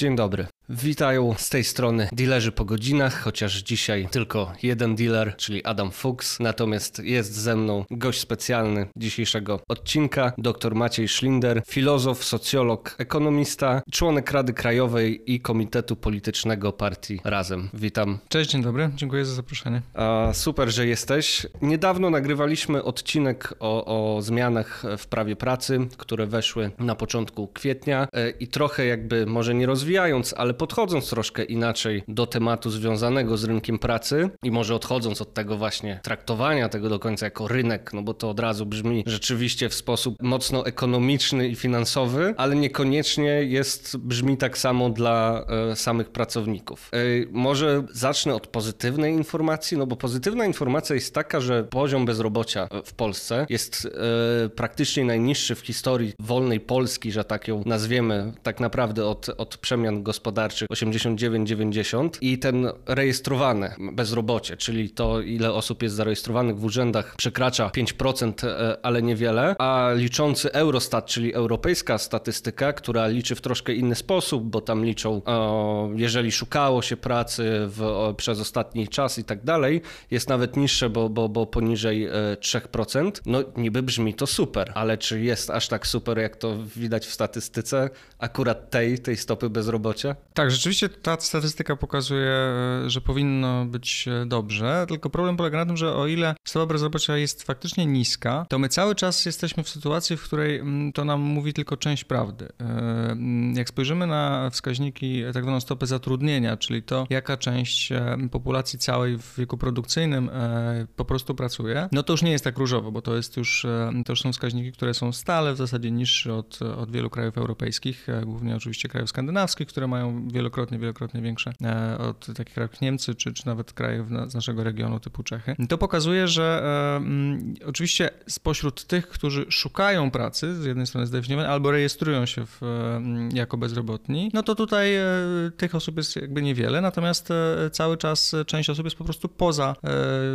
Dzień dobry. Witają z tej strony dealerzy po godzinach, chociaż dzisiaj tylko jeden dealer, czyli Adam Fuchs. Natomiast jest ze mną gość specjalny dzisiejszego odcinka, dr Maciej Schlinder, filozof, socjolog, ekonomista, członek Rady Krajowej i Komitetu Politycznego Partii Razem. Witam. Cześć, dzień dobry, dziękuję za zaproszenie. A, super, że jesteś. Niedawno nagrywaliśmy odcinek o, o zmianach w prawie pracy, które weszły na początku kwietnia e, i trochę jakby, może nie rozwijając, ale podchodząc troszkę inaczej do tematu związanego z rynkiem pracy i może odchodząc od tego właśnie traktowania tego do końca jako rynek, no bo to od razu brzmi rzeczywiście w sposób mocno ekonomiczny i finansowy, ale niekoniecznie jest, brzmi tak samo dla e, samych pracowników. E, może zacznę od pozytywnej informacji, no bo pozytywna informacja jest taka, że poziom bezrobocia w Polsce jest e, praktycznie najniższy w historii wolnej Polski, że tak ją nazwiemy, tak naprawdę od, od przemian gospodarczych gospodarczych 89-90 i ten rejestrowane bezrobocie, czyli to ile osób jest zarejestrowanych w urzędach przekracza 5%, e, ale niewiele, a liczący Eurostat, czyli europejska statystyka, która liczy w troszkę inny sposób, bo tam liczą, jeżeli szukało się pracy w, przez ostatni czas i tak dalej, jest nawet niższe, bo, bo, bo poniżej 3%. E, no niby brzmi to super, ale czy jest aż tak super, jak to widać w statystyce akurat tej, tej stopy bezrobocia? Tak, rzeczywiście ta statystyka pokazuje, e, że powinno być e, dobrze, tylko problem polega na tym, że o ile stopa bezrobocia jest faktycznie niska, to my cały czas jesteśmy w sytuacji, w której mm, to nam mówi tylko część prawdy. E, mm, jak spojrzymy na wskaźniki, tak zwaną stopę zatrudnienia, czyli to, jaka część populacji całej w wieku produkcyjnym po prostu pracuje, no to już nie jest tak różowo, bo to jest już, to już są wskaźniki, które są stale w zasadzie niższe od, od wielu krajów europejskich, głównie oczywiście krajów skandynawskich, które mają wielokrotnie, wielokrotnie większe e, od takich krajów jak Niemcy, czy, czy nawet krajów z naszego regionu typu Czechy. To pokazuje, że um, oczywiście spośród tych, którzy szukają pracy, z jednej strony zdefiniowany, albo rejestrują się w, um, jako bezrobotni, no to tutaj e, tych osób jest jakby niewiele, natomiast e, cały czas część osób jest po prostu poza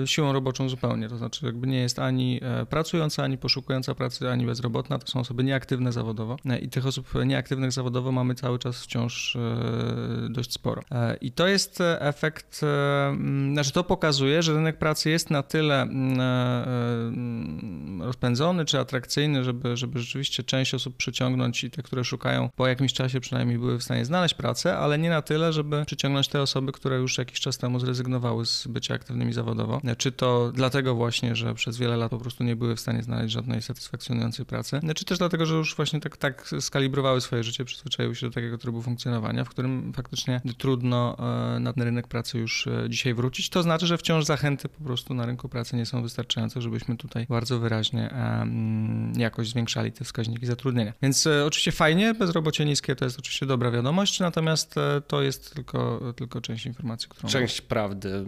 e, siłą roboczą zupełnie, to znaczy jakby nie jest ani pracująca, ani poszukująca pracy, ani bezrobotna, to są osoby nieaktywne zawodowo i tych osób nieaktywnych zawodowo mamy cały czas wciąż dość sporo. E, I to jest e, efekt, e, znaczy to pokazuje, że rynek pracy jest na tyle rozpędzony czy atrakcyjny, żeby, żeby rzeczywiście część osób przyciągnąć i te, które szukają po jakimś czasie przynajmniej były w stanie znaleźć pracę, ale nie na tyle, żeby przyciągnąć te osoby, które już jakiś czas temu zrezygnowały z bycia aktywnymi zawodowo. Czy to dlatego właśnie, że przez wiele lat po prostu nie były w stanie znaleźć żadnej satysfakcjonującej pracy, czy też dlatego, że już właśnie tak, tak skalibrowały swoje życie, przyzwyczaiły się do takiego trybu funkcjonowania, w którym faktycznie trudno e, na ten rynek pracy już e, dzisiaj wrócić. To znaczy, że wciąż zachęty po prostu na rynku pracy nie są wystarczające, żebyśmy tutaj bardzo wyraźnie mm, jakoś zwiększali te wskaźniki zatrudnienia. Więc e, oczywiście fajnie, bezrobocie niskie to jest oczywiście dobra wiadomość, natomiast to jest tylko, tylko część informacji, którą... Część mam. prawdy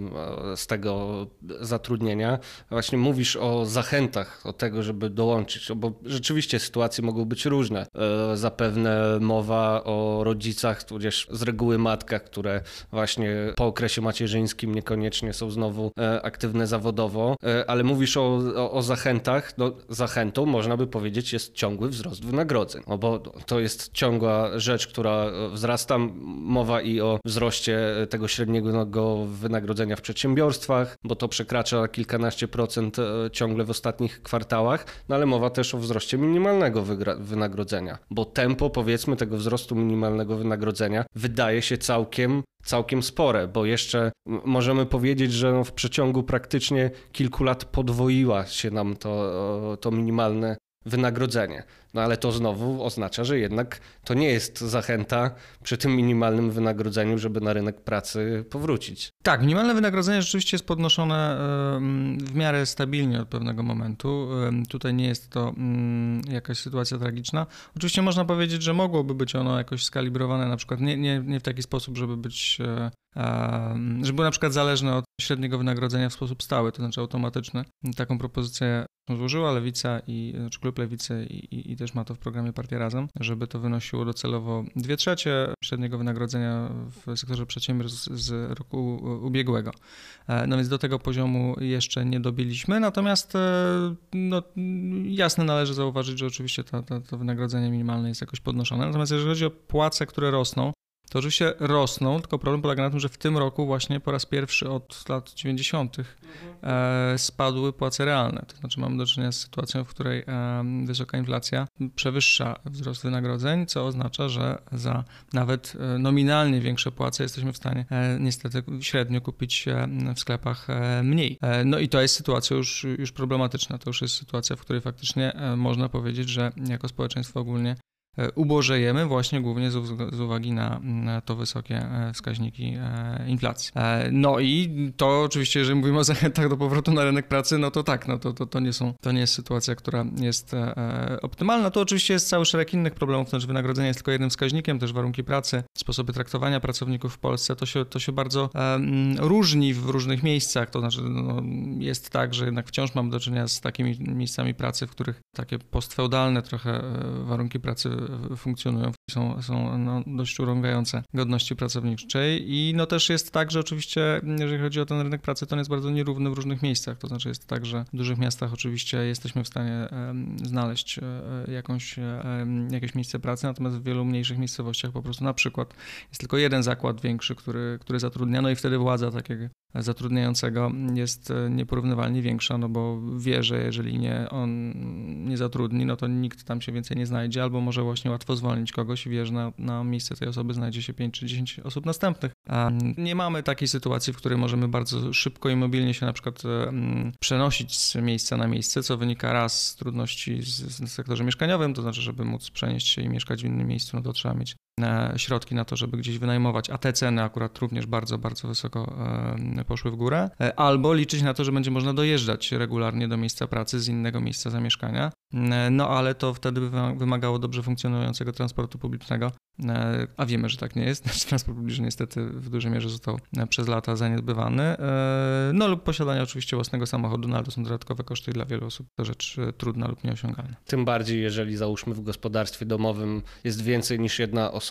z tego zatrudnienia. Właśnie mówisz o zachętach, o tego, żeby dołączyć, bo rzeczywiście sytuacje mogą być różne. Zapewne mowa o rodzicach, tudzież z reguły matkach, które właśnie po okresie macierzyńskim niekoniecznie są znowu e, aktywne zawodowo, e, ale mówisz o, o, o zachętach. No, zachętą można by powiedzieć jest ciągły wzrost wynagrodzeń, no bo to jest ciągła rzecz, która wzrasta. Mowa i o wzroście tego średniego wynagrodzenia w przedsiębiorstwach, bo to przekracza kilkanaście procent e, ciągle w ostatnich kwartałach, no ale mowa też o wzroście minimalnego wynagrodzenia, bo tempo powiedzmy tego wzrostu minimalnego wynagrodzenia wydaje się całkiem, całkiem spore, bo jeszcze możemy powiedzieć, że w przeciągu praktycznie kilku lat podwoiła się nam to, to minimalne wynagrodzenie. No ale to znowu oznacza, że jednak to nie jest zachęta przy tym minimalnym wynagrodzeniu, żeby na rynek pracy powrócić. Tak, minimalne wynagrodzenie rzeczywiście jest podnoszone w miarę stabilnie od pewnego momentu. Tutaj nie jest to mm, jakaś sytuacja tragiczna. Oczywiście można powiedzieć, że mogłoby być ono jakoś skalibrowane, na przykład nie, nie, nie w taki sposób, żeby być e, żeby na przykład zależne od średniego wynagrodzenia w sposób stały, to znaczy automatyczny. Taką propozycję złożyła Lewica i znaczy klub Lewicy i, i, i, też ma to w programie Partia Razem, żeby to wynosiło docelowo 2 trzecie średniego wynagrodzenia w sektorze przedsiębiorstw z roku ubiegłego. E, no więc do tego poziomu jeszcze nie dobiliśmy, natomiast e, no, jasne należy zauważyć, że oczywiście to, to, to wynagrodzenie minimalne jest jakoś podnoszone. Natomiast jeżeli chodzi o płace, które rosną, to oczywiście rosną, tylko problem polega na tym, że w tym roku właśnie po raz pierwszy od lat 90. E, spadły płace realne. To znaczy mamy do czynienia z sytuacją, w której e, wysoka inflacja przewyższa wzrost wynagrodzeń, co oznacza, że za nawet e, nominalnie większe płace jesteśmy w stanie niestety średnio kupić w sklepach mniej. No i to jest sytuacja już, już problematyczna. To już jest sytuacja, w której faktycznie można powiedzieć, że jako społeczeństwo ogólnie ubożejemy właśnie głównie z uwagi na, to wysokie e, wskaźniki e, inflacji. No i to oczywiście, jeżeli mówimy o zachętach do powrotu na rynek pracy, no to tak, no to, to, to, nie, są, to nie jest sytuacja, która jest optymalna. To oczywiście jest cały szereg innych problemów, to znaczy wynagrodzenie jest tylko jednym wskaźnikiem, też warunki pracy, sposoby traktowania pracowników w Polsce, to się, to się bardzo różni w różnych miejscach, to znaczy no, jest tak, że jednak wciąż mamy do czynienia z takimi miejscami pracy, w których takie postfeudalne trochę warunki pracy funkcjonują, są, są no, dość urągające godności pracowniczej. I no też jest tak, że oczywiście jeżeli chodzi o ten rynek pracy, to on jest bardzo nierówny w różnych miejscach, to znaczy jest tak, że w dużych miastach oczywiście jesteśmy w stanie znaleźć e, jakąś, jakieś miejsce pracy, natomiast w wielu mniejszych miejscowościach po prostu na przykład jest tylko jeden zakład większy, który, który zatrudnia, no i wtedy władza takiego zatrudniającego jest e, nieporównywalnie większa, no bo wie, że jeżeli nie on nie zatrudni, no to nikt tam się więcej nie znajdzie, albo może właśnie łatwo zwolnić kogoś i wie, że na, na miejsce tej osoby znajdzie się 5 czy 10 osób następnych. A nie mamy takiej sytuacji, w której możemy bardzo szybko i mobilnie się na przykład e, przenosić z miejsca na miejsce, co wynika raz z trudności w sektorze mieszkaniowym, to znaczy, żeby móc przenieść się i mieszkać w innym miejscu, no to trzeba mieć środki na to, żeby gdzieś wynajmować, a te ceny akurat również bardzo, bardzo wysoko poszły w górę, e, albo liczyć na to, że będzie można dojeżdżać regularnie do miejsca pracy z innego miejsca zamieszkania. No ale to wtedy wymagało dobrze funkcjonującego transportu publicznego, E, a wiemy, że tak nie jest. Transport publiczny niestety w dużej mierze został e, przez lata zaniedbywany. E, no lub posiadanie oczywiście własnego samochodu, no ale to są dodatkowe koszty i dla wielu osób to rzecz trudna lub nieosiągalna. Tym bardziej, jeżeli załóżmy w gospodarstwie domowym jest więcej niż jedna osoba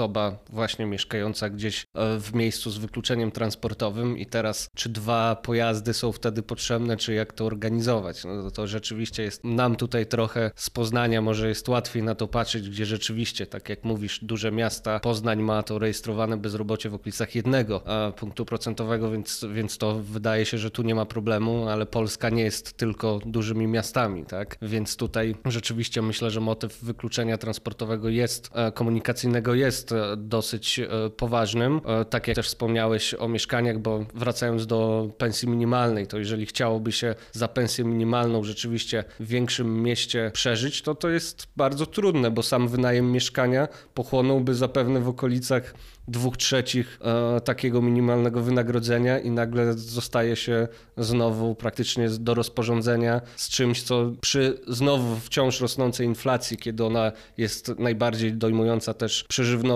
właśnie mieszkająca gdzieś w miejscu z wykluczeniem transportowym i teraz czy dwa pojazdy są wtedy potrzebne, czy jak to organizować? No to rzeczywiście jest nam tutaj trochę z Poznania może jest łatwiej na to patrzeć, gdzie rzeczywiście, tak jak mówisz, duże miasta. Poznań ma to rejestrowane bezrobocie w okolicach jednego punktu procentowego, więc, więc to wydaje się, że tu nie ma problemu, ale Polska nie jest tylko dużymi miastami, tak? Więc tutaj rzeczywiście myślę, że motyw wykluczenia transportowego jest, e, komunikacyjnego jest e, dosyć e, poważnym. Tak jak też wspomniałeś o mieszkaniach, bo wracając do pensji minimalnej, to jeżeli chciałoby się za pensję minimalną rzeczywiście w większym mieście przeżyć, to to jest bardzo trudne, bo sam wynajem mieszkania pochłonąłby za zapewne w okolicach dwóch trzecich e, takiego minimalnego wynagrodzenia i nagle zostaje się znowu praktycznie do rozporządzenia z czymś, co przy znowu wciąż rosnącej inflacji, kiedy ona jest najbardziej dojmująca też przy żywności,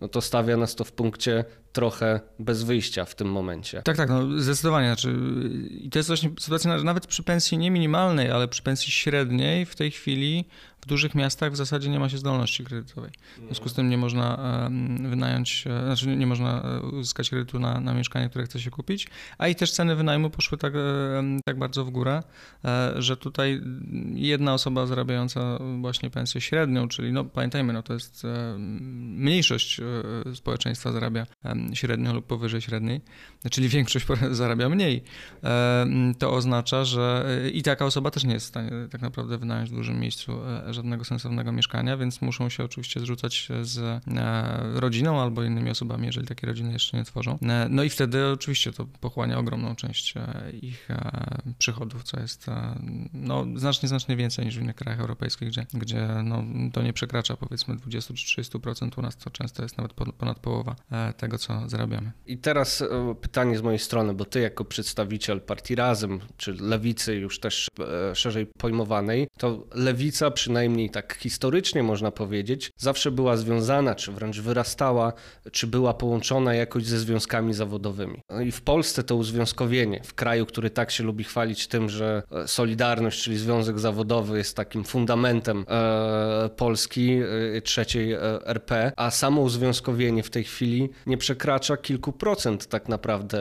no to stawia nas to w punkcie trochę bez wyjścia w tym momencie. Tak, tak, no zdecydowanie. Znaczy, I to jest właśnie sytuacja nawet przy pensji nie minimalnej, ale przy pensji średniej w tej chwili w dużych miastach w zasadzie nie ma się zdolności kredytowej. W związku z tym nie można wynająć, e, znaczy nie można e, uzyskać kredytu na, na mieszkanie, które chce się kupić, a i też ceny wynajmu poszły tak, tak bardzo w górę, e, że tutaj jedna osoba zarabiająca właśnie pensję średnią, czyli no pamiętajmy, no to jest mniejszość społeczeństwa zarabia średnio lub powyżej średniej, czyli większość zarabia mniej, to oznacza, że i taka osoba też nie jest w stanie tak naprawdę wynająć w dużym miejscu żadnego sensownego mieszkania, więc muszą się oczywiście zrzucać z e, rodziną albo innymi osobami, jeżeli takie rodziny jeszcze nie tworzą. E, no i wtedy oczywiście to pochłania ogromną część e, ich przychodów, co jest no, znacznie, znacznie więcej niż w innych krajach europejskich, gdzie, gdzie no, to nie przekracza powiedzmy 20 czy 30%. U nas to często jest nawet ponad połowa tego, co zarabiamy. I teraz pytanie z mojej strony, bo ty jako przedstawiciel partii Razem, czy lewicy już też szerzej pojmowanej, to lewica przynajmniej tak historycznie można powiedzieć, zawsze była związana, czy wręcz wyrastała, czy była połączona jakoś ze związkami zawodowymi. No I w Polsce to uzwiązkowienie, w kraju, który tak się lubi chwalić tym, że e, Solidarność, czyli związek zawodowy jest takim fundamentem e, Polski, e, trzeciej e, RP, a samo uzwiązkowienie w tej chwili nie, przekracza kilku procent tak naprawdę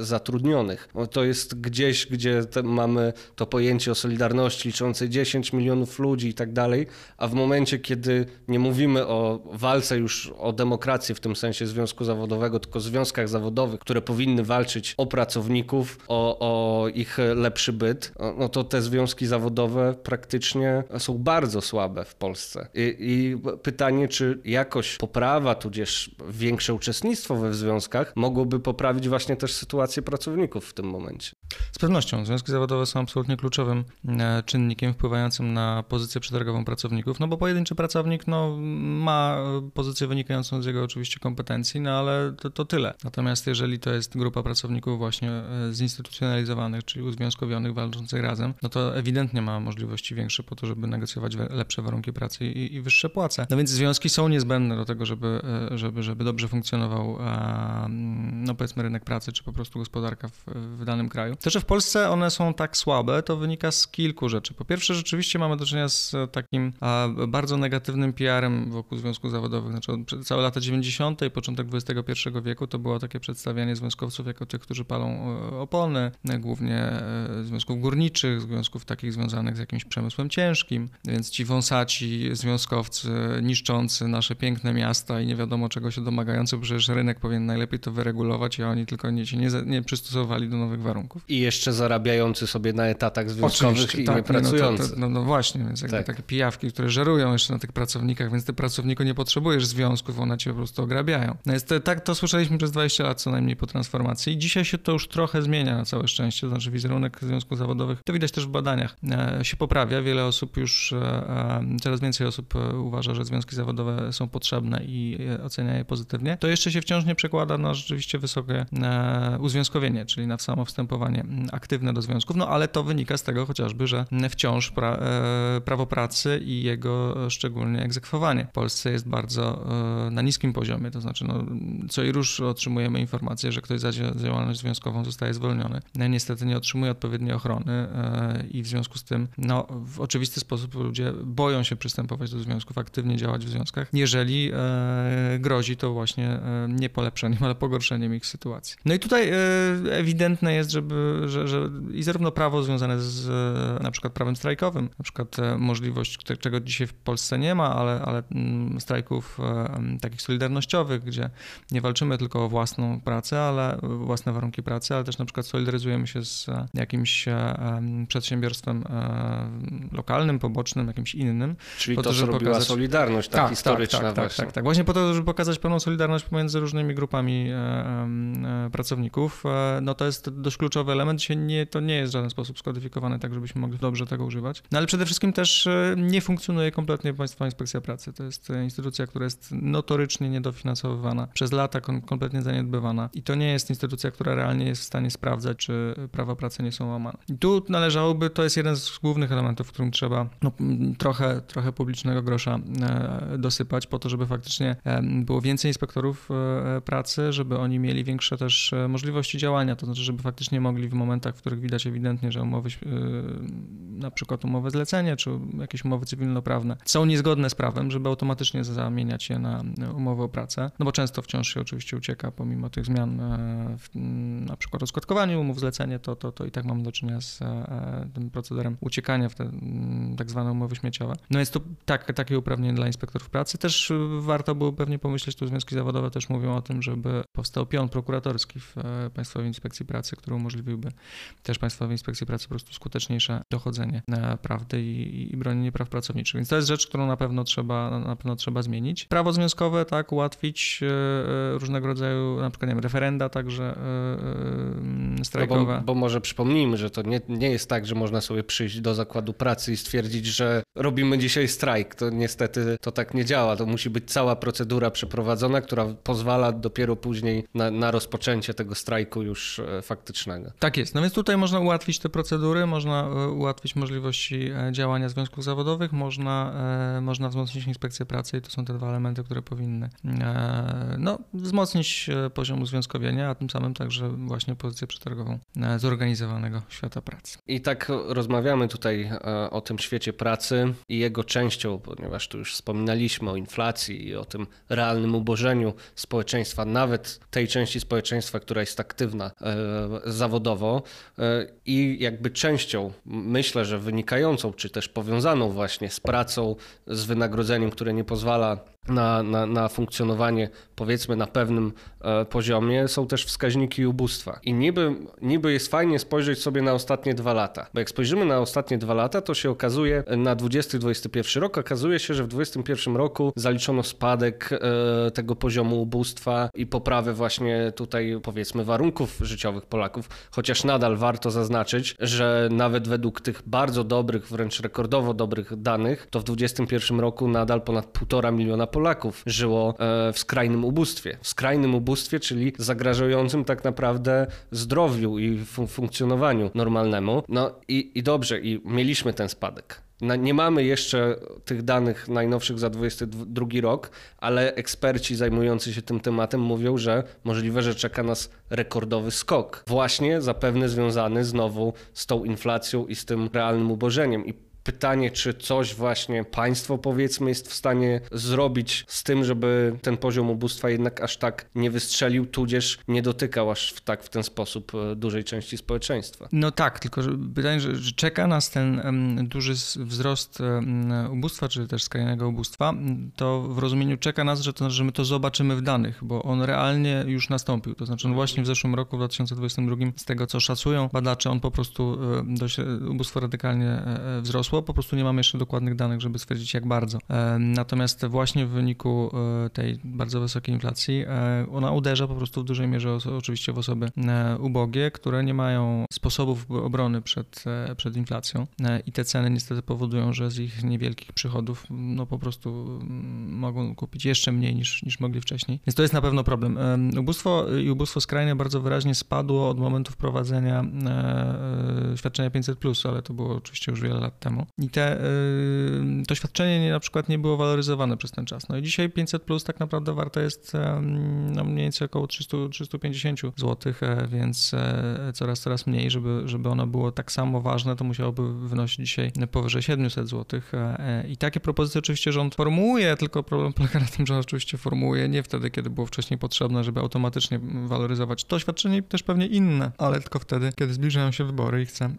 e, zatrudnionych. To jest gdzieś, gdzie mamy to pojęcie o solidarności liczącej 10 milionów ludzi i tak dalej, a w momencie, kiedy nie mówimy o walce już o demokrację w tym sensie związku zawodowego, tylko związkach zawodowych, które powinny walczyć o pracowników, o, o ich lepszy byt, no to te związki zawodowe praktycznie są bardzo słabe w Polsce. I, i pytanie, czy jakoś poprawa, tudzież większe uczestnictwo we związkach mogłoby poprawić właśnie też sytuację pracowników w tym momencie. Z pewnością. Związki zawodowe są absolutnie kluczowym e, czynnikiem wpływającym na pozycję przetargową pracowników, no bo pojedynczy pracownik no, ma pozycję wynikającą z jego oczywiście kompetencji, no ale to, to tyle. Natomiast jeżeli to jest grupa pracowników właśnie e, zinstytucjonalizowanych, czyli uzwiązkowionych, walczących razem, no to ewidentnie ma możliwości większe po to, żeby negocjować lepsze warunki pracy i, i wyższe płace. No więc związki są niezbędne do tego, żeby, e, żeby, żeby dobrze funkcjonował no powiedzmy rynek pracy, czy po prostu gospodarka w, w danym kraju. To, że w Polsce one są tak słabe, to wynika z kilku rzeczy. Po pierwsze, rzeczywiście mamy do czynienia z takim bardzo negatywnym PR-em wokół związków zawodowych. Znaczy, całe lata 90. i początek XXI wieku to było takie przedstawianie związkowców jako tych, którzy palą e, opony, e, głównie e, związków górniczych, związków takich związanych z jakimś przemysłem ciężkim, więc ci wąsaci związkowcy niszczący nasze piękne miasta i nie wiadomo czego się domagający, przecież rynek powinien najlepiej to wyregulować, a oni tylko nie, się nie, nie przystosowali do nowych warunków. I jeszcze zarabiający sobie na etatach związkowych Oczywiście, i tak, nie pracujący. No, to, to, no, no, właśnie, więc jakby tak. takie pijawki, które żerują jeszcze na tych pracownikach, więc ty pracowniku nie potrzebujesz związków, one cię po prostu ograbiają. No jest to, tak to słyszeliśmy przez 20 lat co najmniej po transformacji i dzisiaj się to już trochę zmienia na całe szczęście, to znaczy wizerunek związków zawodowych, to widać też w badaniach, e, się poprawia. Wiele osób już, e, e, coraz więcej osób uważa, że związki zawodowe są potrzebne i ocenia je pozytywnie. To jeszcze się wciąż nie przekłada na rzeczywiście wysokie uzwiązkowienie, czyli na samo wstępowanie aktywne do związków, no ale to wynika z tego chociażby, że wciąż pra, prawo pracy i jego szczególnie egzekwowanie w Polsce jest bardzo na niskim poziomie, to znaczy no, co i róż otrzymujemy informację, że ktoś za działalność związkową zostaje zwolniony. No, niestety nie otrzymuje odpowiedniej ochrony e, i w związku z tym no, w oczywisty sposób ludzie boją się przystępować do związków, aktywnie działać w związkach, jeżeli e, grozi to właśnie e, nie polepszeniem, ale pogorszeniem ich sytuacji. No i tutaj ewidentne jest, żeby, że, że i zarówno prawo związane z na przykład prawem strajkowym, na przykład możliwość, czego dzisiaj w Polsce nie ma, ale, ale mm, strajków takich solidarnościowych, gdzie nie walczymy tylko o własną pracę, ale własne warunki pracy, ale też na przykład solidaryzujemy się z jakimś przedsiębiorstwem lokalnym, pobocznym, jakimś innym. Czyli to, to żeby pokazać... Solidarność, ta tak, tak historyczna tak, tak, tak, tak, Właśnie po to, żeby pokazać pełną solidarność pomiędzy różnymi grupami e, e, pracowników, e, no to jest dość kluczowy element. Dzisiaj nie, to nie jest w żaden sposób skodyfikowane tak, żebyśmy mogli dobrze tego używać. No ale przede wszystkim też nie funkcjonuje kompletnie Państwowa Inspekcja Pracy. To jest instytucja, która jest notorycznie niedofinansowywana, przez lata kompletnie zaniedbywana i to nie jest instytucja, która realnie jest w stanie sprawdzać, czy prawa pracy nie są łamane. I tu należałoby, to jest jeden z głównych elementów, w którym trzeba no, trochę, trochę publicznego grosza e, dosypać po to, żeby faktycznie e, było więcej inspektorów e, pracy, żeby oni mieli większe też możliwości działania, to znaczy, żeby faktycznie mogli w momentach, w których widać ewidentnie, że umowy, na przykład umowy zlecenie, czy jakieś umowy cywilnoprawne są niezgodne z prawem, żeby automatycznie zamieniać je na umowy o pracę, no bo często wciąż się oczywiście ucieka pomimo tych zmian e, w na przykład rozkładkowaniu umów zlecenie, to, to, to i tak mamy do czynienia z e, tym procederem uciekania w te tak zwane umowy śmieciowe. No jest to tak, takie uprawnienie dla inspektorów pracy. Też warto było pewnie pomyśleć, tu związki zawodowe też mówią o tym, żeby powstał pion prokuratorski w e, Państwowej Inspekcji Pracy, który umożliwiłby też Państwowej Inspekcji Pracy po prostu skuteczniejsze dochodzenie prawdy i, i bronienie praw pracowniczych. Więc to jest rzecz, którą na pewno trzeba, na pewno trzeba zmienić. Prawo związkowe, tak, ułatwić różnego rodzaju, na przykład nie wiem, referenda także strajkowe. No bo, bo, może przypomnijmy, że to nie, nie jest tak, że można sobie przyjść do zakładu pracy i stwierdzić, że robimy dzisiaj strajk. To niestety to tak nie działa. To musi być cała procedura przeprowadzona, która pozwala dopiero później na, na rozpoczęcie tego strajku już e, faktycznego. Tak jest. No więc tutaj można ułatwić te procedury, można ułatwić możliwości działania związków zawodowych, można, można wzmocnić inspekcję pracy i to są te dwa elementy, które powinny no, wzmocnić e, poziom uzwiązkowienia, a tym samym także właśnie pozycję przetargową e, zorganizowanego świata pracy. I tak rozmawiamy tutaj e, o tym świecie pracy i jego częścią, ponieważ tu już wspominaliśmy o inflacji i o tym realnym ubożeniu społeczeństwa, nawet tej części społeczeństwa, która jest aktywna zawodowo i jakby częścią, myślę, że wynikającą, czy też powiązaną właśnie z pracą, z wynagrodzeniem, które nie pozwala na, na, na funkcjonowanie powiedzmy na pewnym e, poziomie są też wskaźniki ubóstwa. I niby, niby jest fajnie spojrzeć sobie na ostatnie dwa lata, bo jak spojrzymy na ostatnie dwa lata, to się okazuje na 20-21 rok, okazuje się, że w 2021 roku zaliczono spadek e, tego poziomu ubóstwa i poprawę właśnie tutaj powiedzmy warunków życiowych Polaków, chociaż nadal warto zaznaczyć, że nawet według tych bardzo dobrych, wręcz rekordowo dobrych danych, to w 2021 roku nadal ponad 1,5 miliona Polaków żyło e, w skrajnym ubóstwie. W skrajnym ubóstwie, czyli zagrażającym tak naprawdę zdrowiu i fun funkcjonowaniu normalnemu. No i, i dobrze, i mieliśmy ten spadek. Nie mamy jeszcze tych danych najnowszych za 2022 rok, ale eksperci zajmujący się tym tematem mówią, że możliwe, że czeka nas rekordowy skok. Właśnie zapewne związany znowu z tą inflacją i z tym realnym ubożeniem. I Pytanie, czy coś właśnie państwo powiedzmy jest w stanie zrobić z tym, żeby ten poziom ubóstwa jednak aż tak nie wystrzelił, tudzież nie dotykał aż w, tak w ten sposób e, dużej części społeczeństwa. No tak, tylko pytanie, że, że czeka nas ten duży wzrost ubóstwa, czy też skrajnego ubóstwa, to w rozumieniu czeka nas, że, to, że my to zobaczymy w danych, bo on realnie już nastąpił. To znaczy on właśnie w zeszłym roku, w 2022, z tego co szacują badacze, on po prostu dość, ubóstwo radykalnie e, po prostu nie mamy jeszcze dokładnych danych, żeby stwierdzić jak bardzo. E, natomiast właśnie w wyniku e, tej bardzo wysokiej inflacji e, ona uderza po prostu w dużej mierze oczywiście w osoby ubogie, które nie mają sposobów obrony przed, przed inflacją i te ceny niestety powodują, że z ich niewielkich przychodów no po prostu mm, mogą kupić jeszcze mniej niż, niż mogli wcześniej. Więc to jest na pewno problem. Ubóstwo i ubóstwo skrajne bardzo wyraźnie spadło od momentu wprowadzenia świadczenia 500+, ale to było oczywiście już wiele lat temu. I te, y, to świadczenie nie, na przykład nie było waloryzowane przez ten czas. No i dzisiaj 500 plus tak naprawdę warte jest no, mniej więcej około 300, 350 zł, więc e, coraz, coraz mniej, żeby, żeby ono było tak samo ważne, to musiałoby wynosić dzisiaj powyżej 700 zł. E, I takie propozycje oczywiście rząd formułuje, tylko problem polega na tym, że oczywiście formułuje nie wtedy, kiedy było wcześniej potrzebne, żeby automatycznie waloryzować to świadczenie też pewnie inne, ale tylko wtedy, kiedy zbliżają się wybory i chce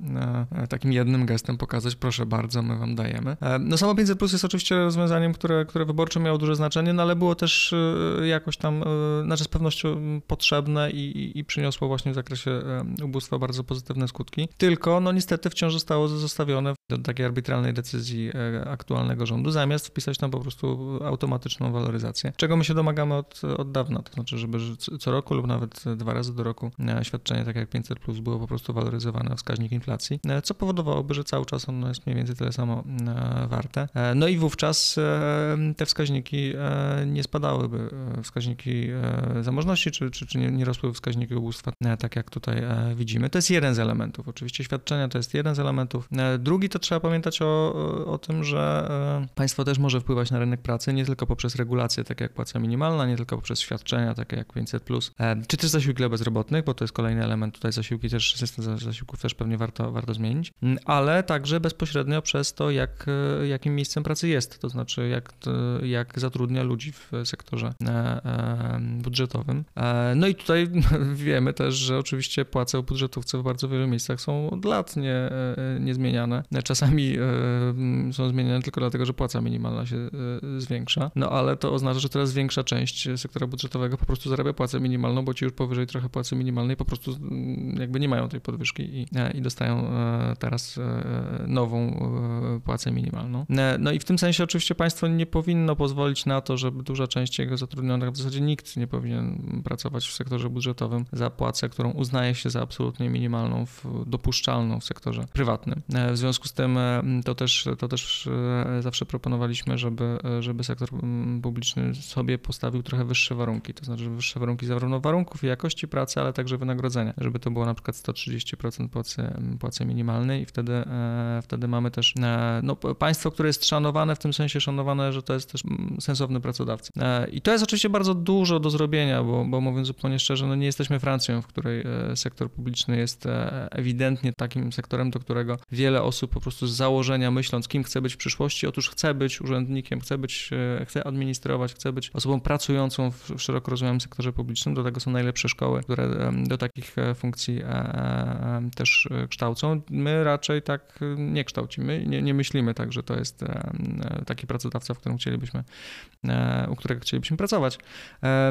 takim jednym gestem pokazać, proszę bardzo, my wam dajemy. E, no samo 500 Plus jest oczywiście rozwiązaniem, które, które wyborcze miało duże znaczenie, no ale było też e, jakoś tam, e, znaczy z pewnością potrzebne i, i przyniosło właśnie w zakresie ubóstwa bardzo pozytywne skutki. Tylko, no niestety wciąż zostało zostawione do takiej arbitralnej decyzji aktualnego rządu, zamiast wpisać tam po prostu automatyczną waloryzację, czego my się domagamy od, od dawna, to znaczy, żeby co roku lub nawet dwa razy do roku świadczenie, tak jak 500 plus, było po prostu waloryzowane wskaźnik inflacji, co powodowałoby, że cały czas ono jest mniej więcej tyle samo e, warte. E, no i wówczas e, te wskaźniki nie spadałyby, wskaźniki zamożności, czy, czy, czy nie, nie rosły wskaźniki ubóstwa, tak jak tutaj widzimy. To jest jeden z elementów. Oczywiście świadczenia to jest jeden z elementów. Drugi to trzeba pamiętać o, o tym, że państwo też może wpływać na rynek pracy nie tylko poprzez regulacje, takie jak płaca minimalna, nie tylko poprzez świadczenia, takie jak 500+, czy też zasiłki dla bezrobotnych, bo to jest kolejny element. Tutaj zasiłki też, system zasiłków też pewnie warto, warto zmienić, ale także bezpośrednio przez to, jak, e, jakim miejscem pracy jest, to znaczy jak, jak zatrudnia ludzi w sektorze e, e, budżetowym. No i tutaj wiemy też, że oczywiście płace o budżetówce w bardzo wielu miejscach są od lat nie, niezmieniane. Czasami są zmieniane tylko dlatego, że płaca minimalna się zwiększa, no ale to oznacza, że teraz większa część sektora budżetowego po prostu zarabia płacę minimalną, bo ci już powyżej trochę płacy minimalnej po prostu jakby nie mają tej podwyżki i, i dostają teraz nową płacę minimalną. E, no i w tym sensie oczywiście państwo nie powinno pozwolić na to, żeby duża część jego zatrudnionych, w zasadzie nikt nie powinien pracować w sektorze budżetowym za płacę, którą uznaje się za absolutnie minimalną, dopuszczalną w sektorze prywatnym. E, w związku z tym e, to też, to też zawsze proponowaliśmy, żeby, żeby sektor publiczny sobie postawił trochę wyższe warunki, to znaczy wyższe warunki zarówno warunków i jakości pracy, ale także wynagrodzenia, żeby to było na przykład 130% płacy, płacy minimalnej i wtedy, wtedy mamy też no, państwo, które jest szanowane, w tym sensie szanowane, że to jest też mm, sensowny pracodawca. I to jest oczywiście bardzo dużo do zrobienia, bo, bo mówiąc zupełnie szczerze, no nie jesteśmy Francją, w której sektor publiczny jest ewidentnie takim sektorem, do którego wiele osób po prostu z założenia myśląc, kim chce być w przyszłości, otóż chce być urzędnikiem, chce być, chce administrować, chce być osobą pracującą w szeroko rozumianym sektorze publicznym. Do tego są najlepsze szkoły, które do takich e, funkcji e, e, też kształcą. My raczej tak nie kształcimy, nie, nie myślimy tak, że to jest taki pracodawca, w którym chcielibyśmy, u którego chcielibyśmy pracować.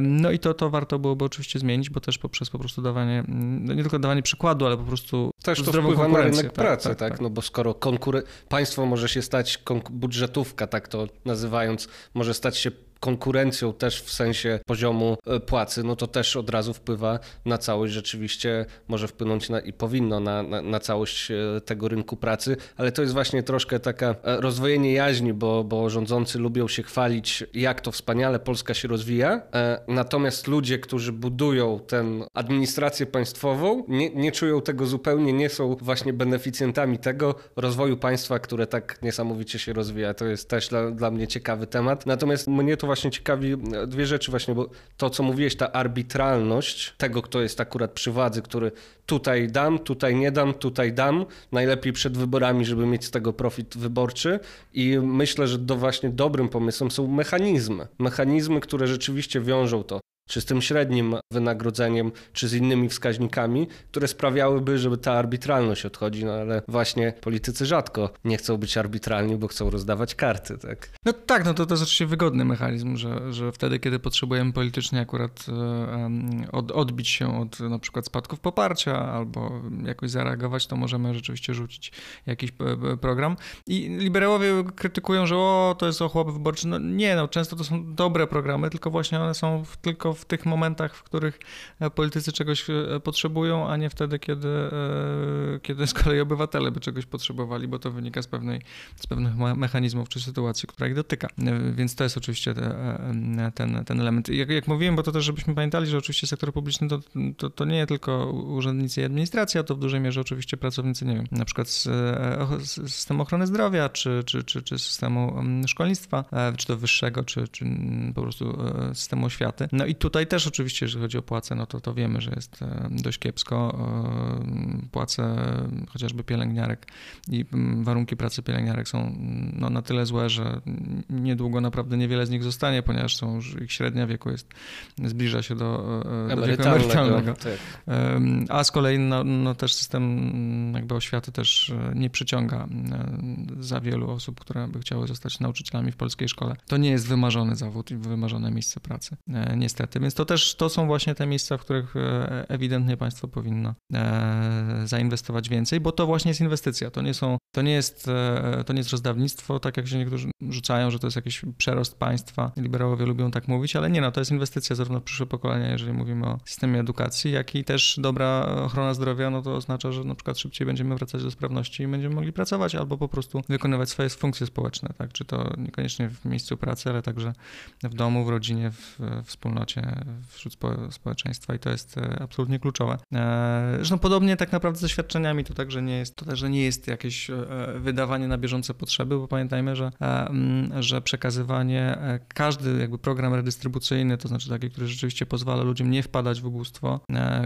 No i to, to warto byłoby oczywiście zmienić, bo też poprzez po prostu dawanie, no nie tylko dawanie przykładu, ale po prostu też to wpływa na rynek tak, pracy, tak, tak, tak, No bo skoro konkuren- państwo może się stać, budżetówka, tak to nazywając, może stać się konkurencją też w sensie poziomu e, płacy, no to też od razu wpływa na całość, rzeczywiście może wpłynąć na, i powinno na, na, na całość e, tego rynku pracy, ale to jest właśnie troszkę taka e, rozwojenie jaźni, bo, bo rządzący lubią się chwalić, jak to wspaniale Polska się rozwija, natomiast ludzie, którzy budują tę administrację państwową, nie, nie czują tego zupełnie, nie są właśnie beneficjentami tego rozwoju państwa, które tak niesamowicie się rozwija. To jest też dla, dla mnie ciekawy temat. Natomiast mnie to właśnie ciekawi e, dwie rzeczy właśnie, bo to, co mówiłeś, ta arbitralność tego, kto jest akurat przy władzy, który tutaj dam, tutaj nie dam, tutaj dam, najlepiej przed wyborami, żeby mieć z tego profit wyborczy i myślę, że do właśnie dobrym pomysłem są mechanizmy. Mechanizmy, które rzeczywiście wiążą to czy z tym średnim wynagrodzeniem, czy z innymi wskaźnikami, które sprawiałyby, żeby ta arbitralność odchodzi, no ale właśnie politycy rzadko nie chcą być arbitralni, bo chcą rozdawać karty, tak? No tak, no to, to jest oczywiście wygodny mechanizm, że, że wtedy, kiedy potrzebujemy politycznie akurat e, od, odbić się od na przykład spadków poparcia albo jakoś zareagować, to możemy rzeczywiście rzucić jakiś program. I liberałowie krytykują, że o, to jest ochłap wyborczy. No nie, no często to są dobre programy, tylko właśnie one są w, tylko w w tych momentach, w których e, politycy czegoś e, potrzebują, a nie wtedy, kiedy, e, kiedy z kolei obywatele by czegoś potrzebowali, bo to wynika z, pewnej, z pewnych mechanizmów czy sytuacji, która ich dotyka. Więc to jest oczywiście te, ten, ten element. Jak, jak mówiłem, bo to też, żebyśmy pamiętali, że oczywiście sektor publiczny to, to, to nie nie tylko urzędnicy i administracja, to w dużej mierze oczywiście pracownicy, nie wiem, na przykład z, z systemu ochrony zdrowia, czy, czy, czy, czy systemu mm, szkolnictwa, czy to wyższego, czy, czy po prostu systemu oświaty. No i tu tutaj też oczywiście, jeżeli chodzi o płace, no to, to wiemy, że jest e, dość kiepsko. E, płace chociażby pielęgniarek i warunki pracy pielęgniarek są no, na tyle złe, że niedługo naprawdę niewiele z nich zostanie, ponieważ są już, ich średnia wieku jest, zbliża się do, e, do wieku emerytalnego. Tak. A z kolei no, no, też system jakby oświaty też nie przyciąga za wielu osób, które by chciały zostać nauczycielami w polskiej szkole. To nie jest wymarzony zawód i wymarzone miejsce pracy. Niestety. Więc to też to są właśnie te miejsca, w których e, ewidentnie państwo powinno e, zainwestować więcej, bo to właśnie jest inwestycja. To nie, są, to nie, jest, e, to nie jest rozdawnictwo, tak jak się niektórzy rzucają, że to jest jakiś przerost państwa. Liberałowie lubią tak mówić, ale nie, no to jest inwestycja zarówno w przyszłe pokolenia, jeżeli mówimy o systemie edukacji, jak i też dobra ochrona zdrowia, no to oznacza, że na przykład szybciej będziemy wracać do sprawności i będziemy mogli pracować albo po prostu wykonywać swoje funkcje społeczne, tak? Czy to niekoniecznie w miejscu pracy, ale także w domu, w rodzinie, w wspólnocie wśród społeczeństwa i to jest e, absolutnie kluczowe. E, zresztą podobnie tak naprawdę ze świadczeniami to także nie jest, to także nie jest jakieś e, wydawanie na bieżące potrzeby, bo pamiętajmy, że, że przekazywanie, każdy jakby program redystrybucyjny, to znaczy taki, który rzeczywiście pozwala ludziom nie wpadać w ubóstwo,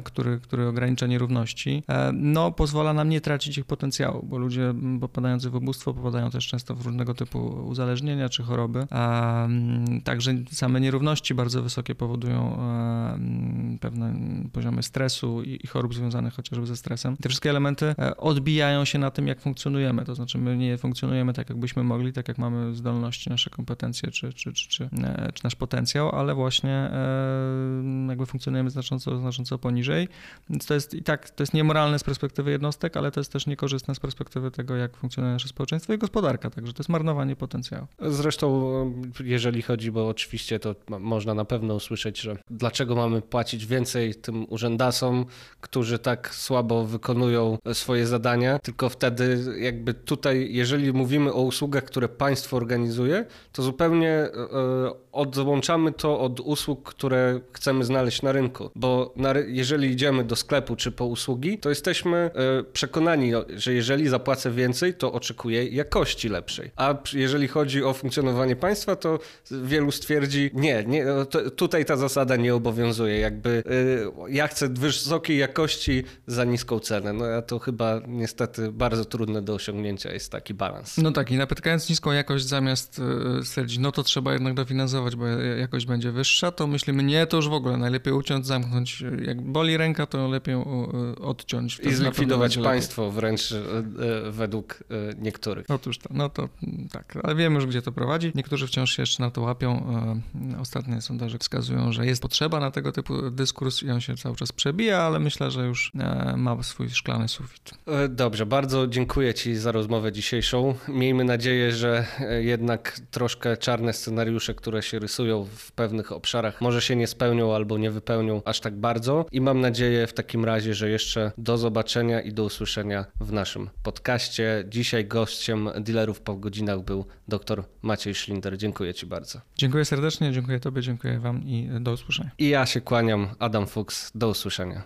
który, który ogranicza nierówności, no pozwala nam nie tracić ich potencjału, bo ludzie popadający w ubóstwo popadają też często w różnego typu uzależnienia czy choroby, także same nierówności bardzo wysokie powodują E, pewne poziomy stresu i chorób związanych chociażby ze stresem. Te wszystkie elementy e, odbijają się na tym, jak funkcjonujemy. To znaczy, my nie funkcjonujemy tak, jakbyśmy mogli, tak jak mamy zdolności, nasze kompetencje czy, czy, czy, czy, e, czy nasz potencjał, ale właśnie jakby funkcjonujemy znacząco, znacząco poniżej. Więc to jest i tak, to jest niemoralne z perspektywy jednostek, ale to jest też niekorzystne z perspektywy tego, jak funkcjonuje nasze społeczeństwo i gospodarka. Także to jest marnowanie potencjału. Zresztą, jeżeli chodzi, bo oczywiście to można na pewno usłyszeć że dlaczego mamy płacić więcej tym urzędasom, którzy tak słabo wykonują swoje zadania, tylko wtedy jakby tutaj, jeżeli mówimy o usługach, które państwo organizuje, to zupełnie e, odłączamy to od usług, które chcemy znaleźć na rynku, bo na, jeżeli idziemy do sklepu czy po usługi, to jesteśmy e, przekonani, że jeżeli zapłacę więcej, to oczekuję jakości lepszej. A jeżeli chodzi o funkcjonowanie państwa, to wielu stwierdzi, nie, nie tutaj ta zasada nie obowiązuje. Jakby e, ja chcę wysokiej jakości za niską cenę. No a to chyba niestety bardzo trudne do osiągnięcia jest taki balans. No tak i napotykając niską jakość zamiast e, stwierdzić, no to trzeba jednak dofinansować, bo jakość będzie wyższa, to myślimy, nie, to już w ogóle najlepiej uciąć, zamknąć. Jak boli ręka, to lepiej odciąć. I zlikwidować państwo wręcz e, e, według niektórych. Otóż to, no to tak, ale wiemy już, gdzie to prowadzi. Niektórzy wciąż się jeszcze na to łapią. Ostatnie sondaże wskazują, że jest potrzeba na tego typu dyskurs i on się cały czas przebija, ale myślę, że już ma swój szklany sufit. Dobrze, bardzo dziękuję Ci za rozmowę dzisiejszą. Miejmy nadzieję, że jednak troszkę czarne scenariusze, które się rysują w pewnych obszarach, może się nie spełnią albo nie wypełnią aż tak bardzo. I mam nadzieję w takim razie, że jeszcze do zobaczenia i do usłyszenia w naszym podcaście. Dzisiaj gościem dealerów po godzinach był dr Maciej Szlinder. Dziękuję Ci bardzo. Dziękuję serdecznie, dziękuję Tobie, dziękuję Wam i do usłyszenia. I ja się kłaniam, Adam Fuchs. Do usłyszenia.